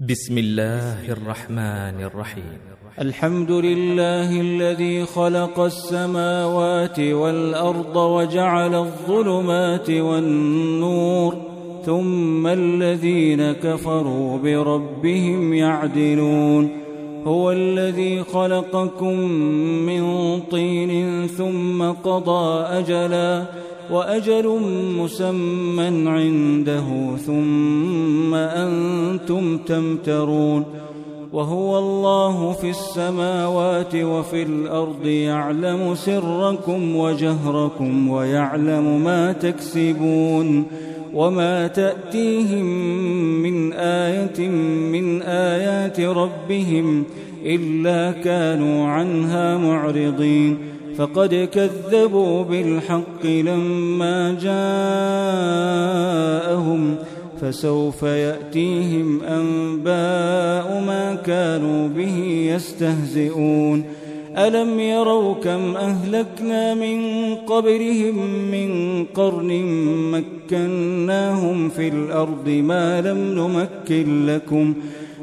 بسم الله الرحمن الرحيم. الحمد لله الذي خلق السماوات والأرض وجعل الظلمات والنور ثم الذين كفروا بربهم يعدلون. هو الذي خلقكم من طين ثم قضى أجلا. وأجل مسمى عنده ثم أنتم تمترون وهو الله في السماوات وفي الأرض يعلم سركم وجهركم ويعلم ما تكسبون وما تأتيهم من آية من آيات ربهم إلا كانوا عنها معرضين فقد كذبوا بالحق لما جاءهم فسوف يأتيهم أنباء ما كانوا به يستهزئون. ألم يروا كم أهلكنا من قبلهم من قرن مكناهم في الأرض ما لم نمكن لكم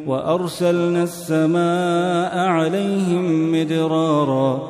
وأرسلنا السماء عليهم مدرارا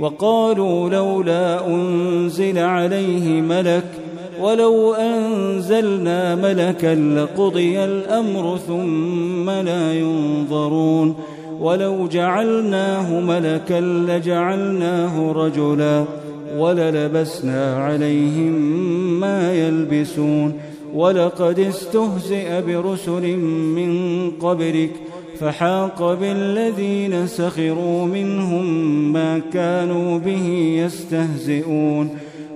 وقالوا لولا أنزل عليه ملك ولو أنزلنا ملكا لقضي الأمر ثم لا ينظرون ولو جعلناه ملكا لجعلناه رجلا وللبسنا عليهم ما يلبسون ولقد استهزئ برسل من قبلك فحاق بالذين سخروا منهم ما كانوا به يستهزئون.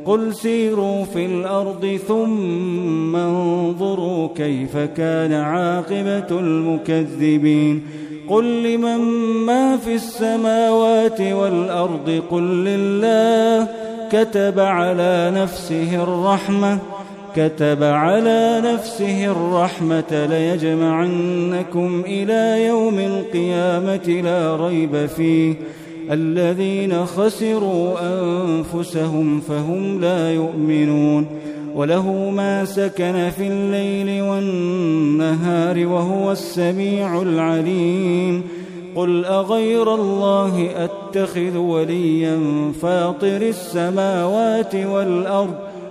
قل سيروا في الأرض ثم انظروا كيف كان عاقبة المكذبين. قل لمن ما في السماوات والأرض؟ قل لله كتب على نفسه الرحمة. كتب على نفسه الرحمة ليجمعنكم إلى يوم القيامة لا ريب فيه. الذين خسروا أنفسهم فهم لا يؤمنون. وله ما سكن في الليل والنهار وهو السميع العليم. قل أغير الله أتخذ وليا فاطر السماوات والأرض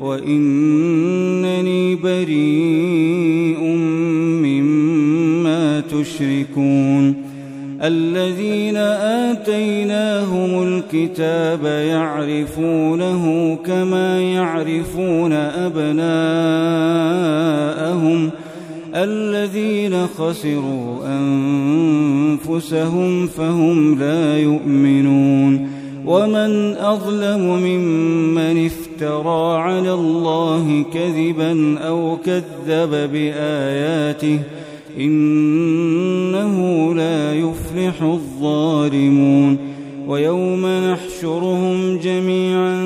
وإنني بريء مما تشركون. الذين آتيناهم الكتاب يعرفونه كما يعرفون أبناءهم. الذين خسروا أنفسهم فهم لا يؤمنون. ومن أظلم ممن افترى على الله كذبا أو كذب بآياته إنه لا يفلح الظالمون ويوم نحشرهم جميعا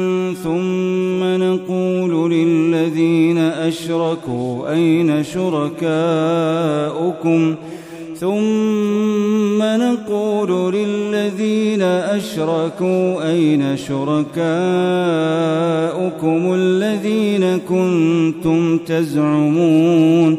ثم نقول للذين أشركوا أين شركاؤكم ثم نقول للذين أشركوا أين شركاؤكم الذين كنتم تزعمون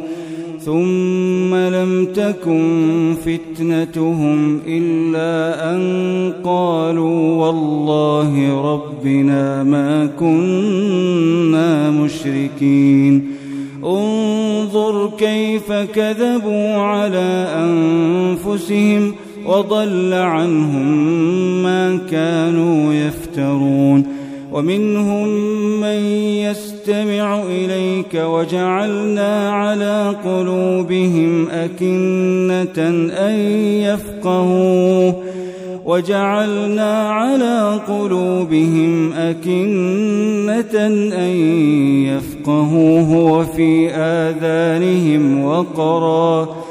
ثم لم تكن فتنتهم إلا أن قالوا والله ربنا ما كنا مشركين. انظر كيف كذبوا على أنفسهم وضل عنهم ما كانوا يفترون. ومنهم من يستمع إليك وجعلنا على قلوبهم أكنة أن يفقهوه. وجعلنا على قلوبهم أكنة أن يفقهوه. وفي آذانهم وقرا.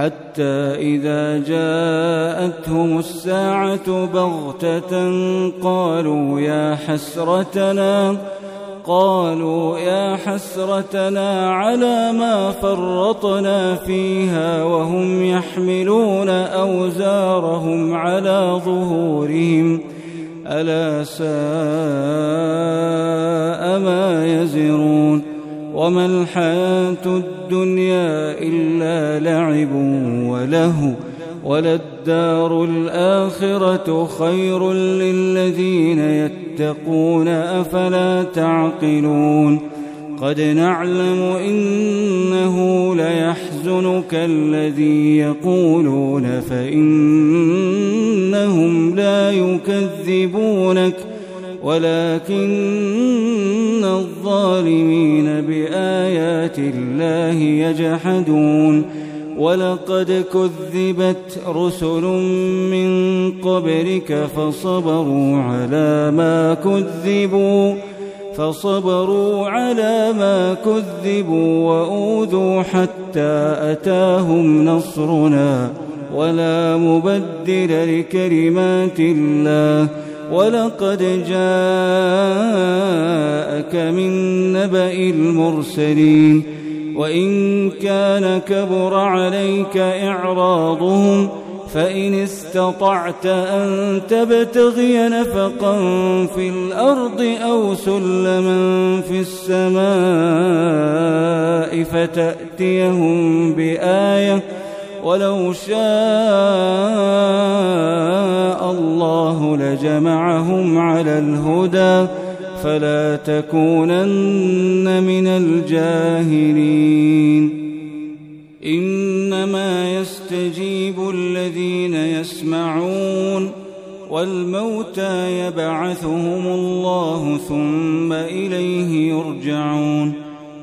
حتى إذا جاءتهم الساعة بغتة قالوا يا حسرتنا قالوا يا حسرتنا على ما فرطنا فيها وهم يحملون أوزارهم على ظهورهم. ألا ساء ما يزرون. وما الحياة الدنيا إلا لعب وله وللدار الآخرة خير للذين يتقون أفلا تعقلون قد نعلم إنه ليحزنك الذي يقولون فإنهم لا يكذبونك ولكن الظالمين بآيات الله يجحدون. ولقد كذبت رسل من قبلك فصبروا على ما كذبوا فصبروا على ما كذبوا وأوذوا حتى أتاهم نصرنا. ولا مبدل لكلمات الله. ولقد جاءك من نبأ المرسلين وإن كان كبر عليك إعراضهم فإن استطعت أن تبتغي نفقا في الأرض أو سلما في السماء فتأتيهم بآية ولو شاء الله لجمعهم على الهدى فلا تكونن من الجاهلين. إنما يستجيب الذين يسمعون والموتى يبعثهم الله ثم إليه يرجعون.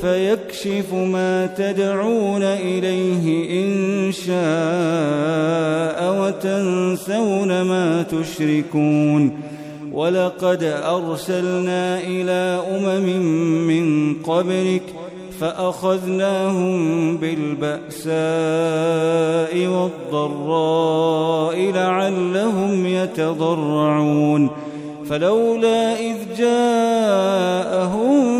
فيكشف ما تدعون إليه إن شاء وتنسون ما تشركون. ولقد أرسلنا إلى أمم من قبلك فأخذناهم بالبأساء والضراء لعلهم يتضرعون. فلولا إذ جاءهم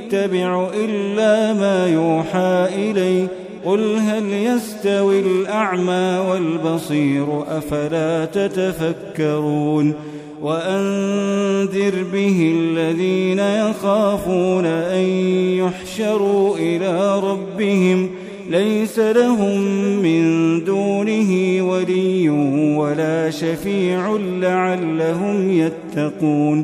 أتبع إلا ما يوحى إلي قل هل يستوي الأعمى والبصير أفلا تتفكرون؟ وأنذر به الذين يخافون أن يحشروا إلى ربهم. ليس لهم من دونه ولي ولا شفيع لعلهم يتقون.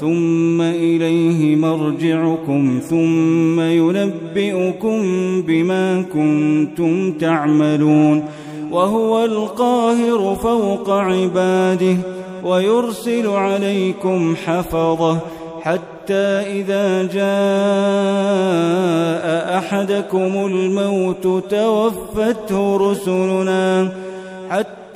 ثم إليه مرجعكم ثم ينبئكم بما كنتم تعملون وهو القاهر فوق عباده ويرسل عليكم حفظه حتى إذا جاء أحدكم الموت توفته رسلنا حتى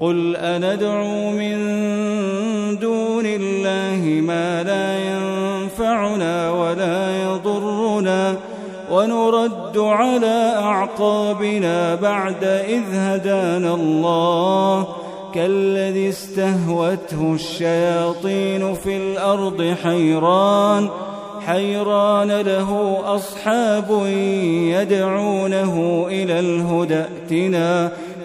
قل أندعو من دون الله ما لا ينفعنا ولا يضرنا ونرد على أعقابنا بعد إذ هدانا الله كالذي استهوته الشياطين في الأرض حيران حيران له أصحاب يدعونه إلى الهدى ائتنا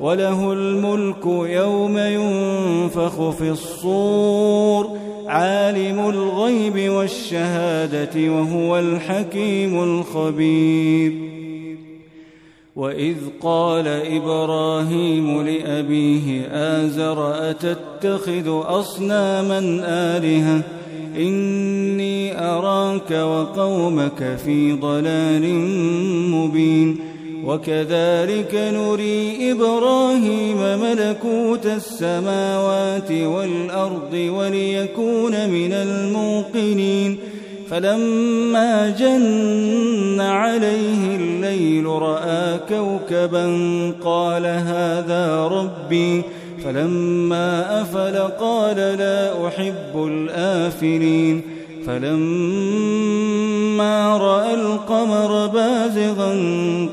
وله الملك يوم ينفخ في الصور عالم الغيب والشهادة وهو الحكيم الخبير. وإذ قال إبراهيم لأبيه آزر أتتخذ أصناما آلهة؟ إني أراك وقومك في ضلال مبين. وكذلك نري إبراهيم ملكوت السماوات والأرض وليكون من الموقنين. فلما جن عليه الليل رأى كوكبا قال هذا ربي. فلما أفل قال لا أحب الآفلين. فلما رأى القمر بازغا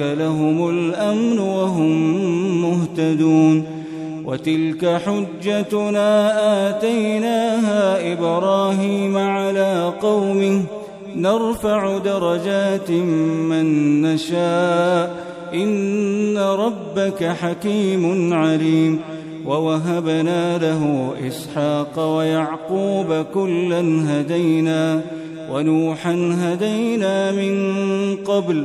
لهم الأمن وهم مهتدون وتلك حجتنا آتيناها إبراهيم على قومه نرفع درجات من نشاء إن ربك حكيم عليم ووهبنا له إسحاق ويعقوب كلا هدينا ونوحا هدينا من قبل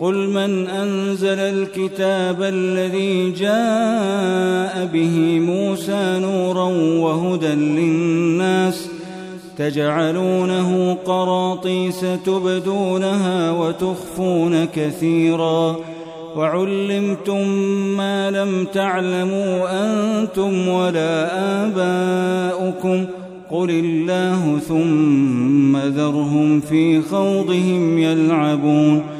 قل من أنزل الكتاب الذي جاء به موسى نورا وهدى للناس تجعلونه قراطيس تبدونها وتخفون كثيرا وعلمتم ما لم تعلموا أنتم ولا آباؤكم قل الله ثم ذرهم في خوضهم يلعبون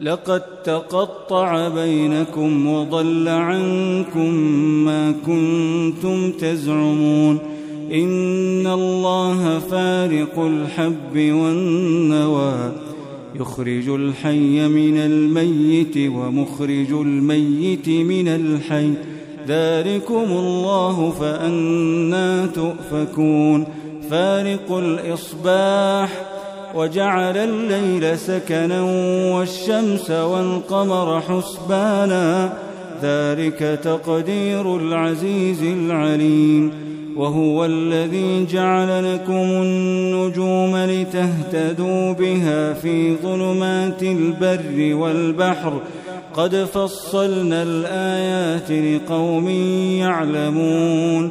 لقد تقطع بينكم وضل عنكم ما كنتم تزعمون إن الله فارق الحب والنوى يخرج الحي من الميت ومخرج الميت من الحي ذلكم الله فأنا تؤفكون فارق الإصباح وجعل الليل سكنا والشمس والقمر حسبانا ذلك تقدير العزيز العليم. وهو الذي جعل لكم النجوم لتهتدوا بها في ظلمات البر والبحر. قد فصلنا الآيات لقوم يعلمون.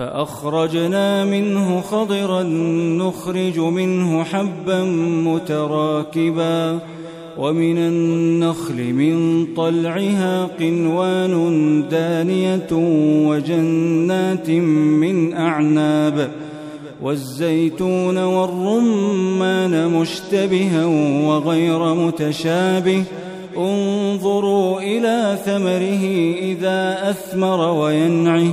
فأخرجنا منه خضرا نخرج منه حبا متراكبا ومن النخل من طلعها قنوان دانية وجنات من أعناب والزيتون والرمان مشتبها وغير متشابه انظروا إلى ثمره إذا أثمر وينعه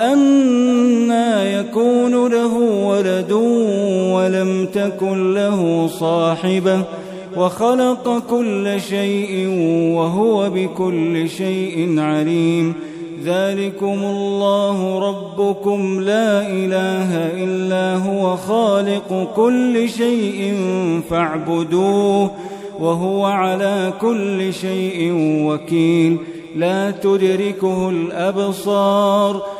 أنا يكون له ولد ولم تكن له صاحبه وخلق كل شيء وهو بكل شيء عليم ذلكم الله ربكم لا إله إلا هو خالق كل شيء فاعبدوه وهو على كل شيء وكيل لا تدركه الأبصار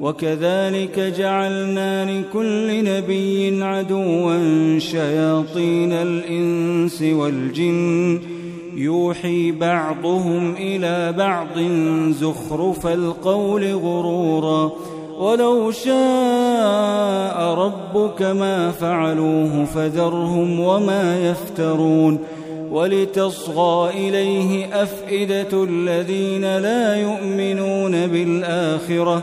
وكذلك جعلنا لكل نبي عدوا شياطين الإنس والجن. يوحي بعضهم إلى بعض زخرف القول غرورا. ولو شاء ربك ما فعلوه فذرهم وما يفترون. ولتصغى إليه أفئدة الذين لا يؤمنون بالآخرة.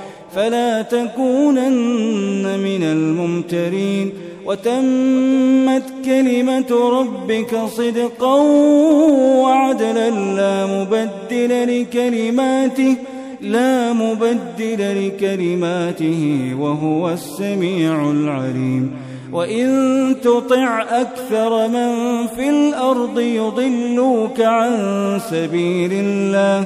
فلا تكونن من الممترين. وتمت كلمة ربك صدقا وعدلا لا مبدل لكلماته لا مبدل لكلماته وهو السميع العليم. وإن تطع أكثر من في الأرض يضلوك عن سبيل الله.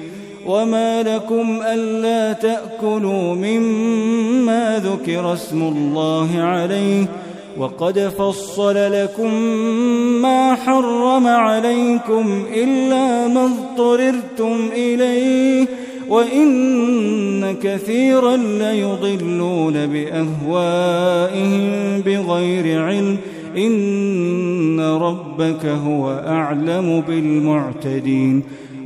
وما لكم ألا تأكلوا مما ذكر اسم الله عليه وقد فصل لكم ما حرم عليكم إلا ما اضطررتم إليه وإن كثيرا ليضلون بأهوائهم بغير علم إن ربك هو أعلم بالمعتدين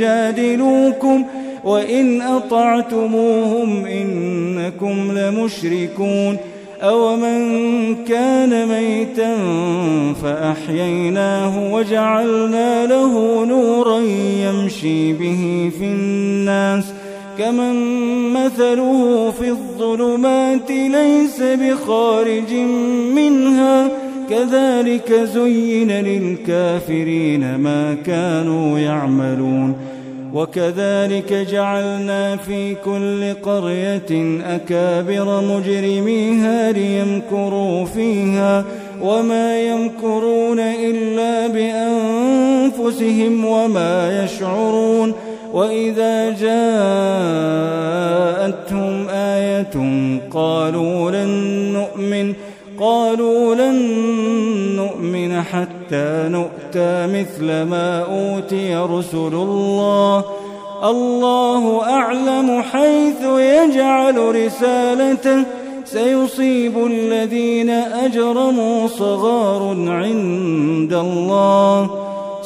ليجادلوكم وإن أطعتموهم إنكم لمشركون أومن كان ميتا فأحييناه وجعلنا له نورا يمشي به في الناس كمن مثله في الظلمات ليس بخارج منها كذلك زين للكافرين ما كانوا يعملون. وكذلك جعلنا في كل قرية أكابر مجرميها ليمكروا فيها وما يمكرون إلا بأنفسهم وما يشعرون. وإذا جاءتهم آية قالوا لن نؤمن قالوا لن نؤمن حتى نؤتى مثل ما أوتي رسل الله. الله أعلم حيث يجعل رسالته. سيصيب الذين أجرموا صغار عند الله.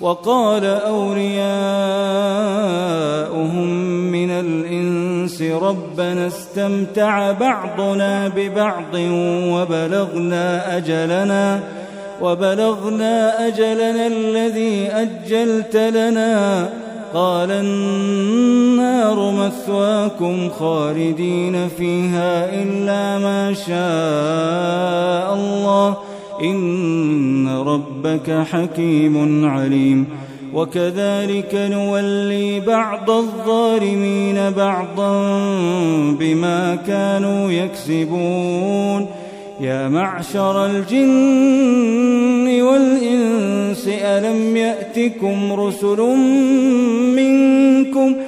وقال أولياؤهم من الإنس ربنا استمتع بعضنا ببعض وبلغنا أجلنا وبلغنا أجلنا الذي أجلت لنا. قال النار مثواكم خالدين فيها إلا ما شاء الله. إن ربك حكيم عليم وكذلك نولي بعض الظالمين بعضا بما كانوا يكسبون يا معشر الجن والإنس ألم يأتكم رسل منكم ؟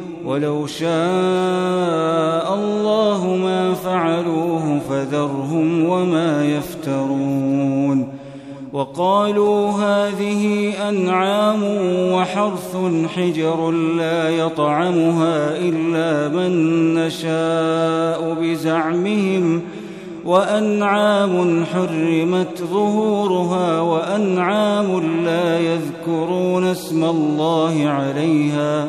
ولو شاء الله ما فعلوه فذرهم وما يفترون وقالوا هذه أنعام وحرث حجر لا يطعمها إلا من نشاء بزعمهم وأنعام حرمت ظهورها وأنعام لا يذكرون اسم الله عليها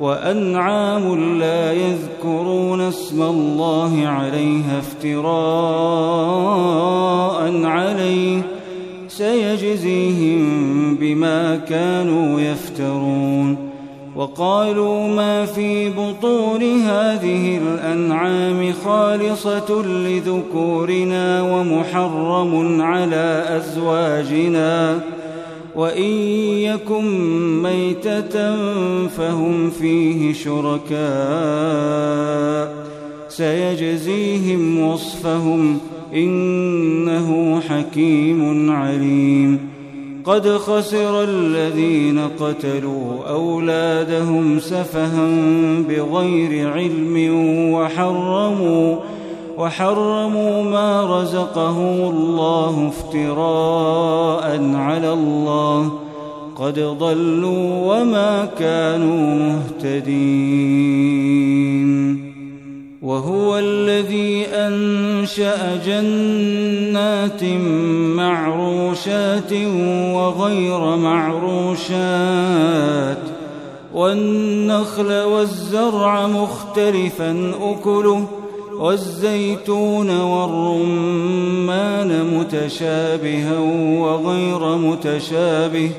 وأنعام لا يذكرون اسم الله عليها افتراء عليه سيجزيهم بما كانوا يفترون وقالوا ما في بطون هذه الأنعام خالصة لذكورنا ومحرم على أزواجنا وإن يكن ميتة فهم فيه شركاء سيجزيهم وصفهم إنه حكيم عليم قد خسر الذين قتلوا أولادهم سفها بغير علم وحرموا وحرموا ما رزقهم الله افتراء على الله. قد ضلوا وما كانوا مهتدين. وهو الذي أنشأ جنات معروشات وغير معروشات. والنخل والزرع مختلفا أكله. والزيتون والرمان متشابها وغير متشابه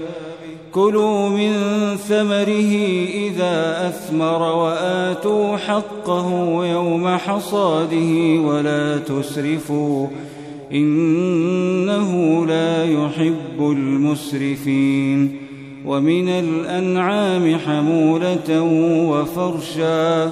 كلوا من ثمره إذا أثمر وآتوا حقه يوم حصاده ولا تسرفوا إنه لا يحب المسرفين ومن الأنعام حمولة وفرشا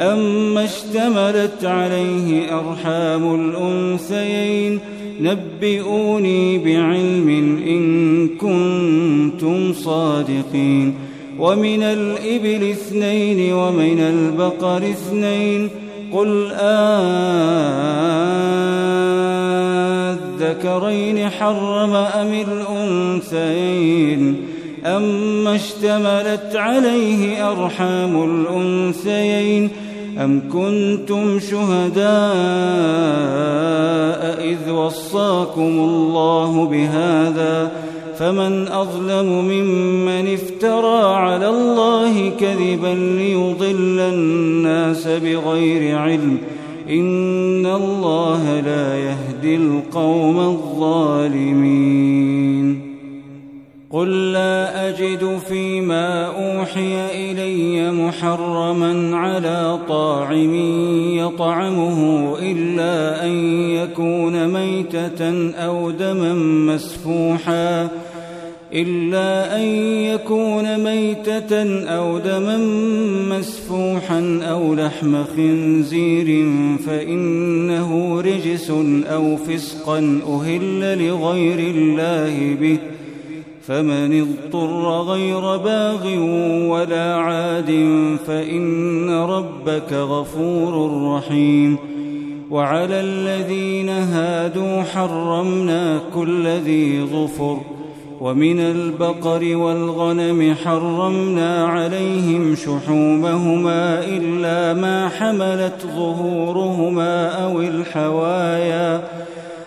أما اشتملت عليه أرحام الأنثيين نبئوني بعلم إن كنتم صادقين ومن الإبل اثنين ومن البقر اثنين قل آذكرين حرم أم الأنثيين أما اشتملت عليه أرحام الأنثيين أم كنتم شهداء إذ وصاكم الله بهذا فمن أظلم ممن افترى على الله كذبا ليضل الناس بغير علم إن الله لا يهدي القوم الظالمين قل لا أجد فيما أوحي إلي محرما طاعم يطعمه إلا أن يكون ميتة أو دما مسفوحا إلا أن يكون ميتة أو دما مسفوحا أو لحم خنزير فإنه رجس أو فسقا أهل لغير الله به فمن اضطر غير باغ ولا عاد فإن ربك غفور رحيم وعلى الذين هادوا حرمنا كل ذي ظفر ومن البقر والغنم حرمنا عليهم شحومهما إلا ما حملت ظهورهما أو الحوايا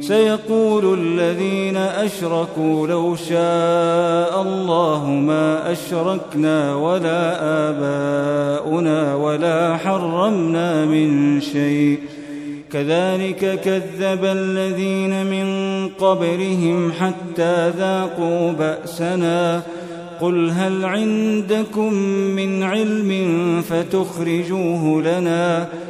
سيقول الذين أشركوا لو شاء الله ما أشركنا ولا آباؤنا ولا حرمنا من شيء. كذلك كذب الذين من قبلهم حتى ذاقوا بأسنا. قل هل عندكم من علم فتخرجوه لنا ۖ؟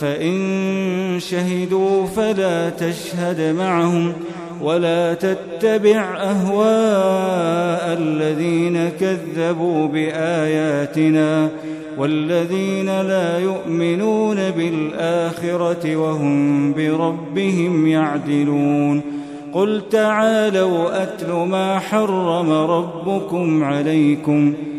فإن شهدوا فلا تشهد معهم ولا تتبع أهواء الذين كذبوا بآياتنا والذين لا يؤمنون بالآخرة وهم بربهم يعدلون قل تعالوا أتل ما حرم ربكم عليكم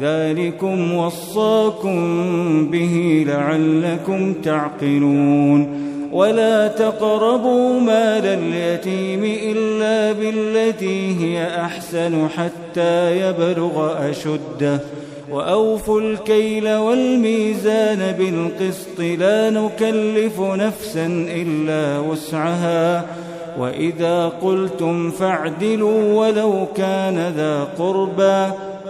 ذلكم وصاكم به لعلكم تعقلون. ولا تقربوا مال اليتيم إلا بالتي هي أحسن حتى يبلغ أشده. وأوفوا الكيل والميزان بالقسط لا نكلف نفسا إلا وسعها. وإذا قلتم فاعدلوا ولو كان ذا قربى.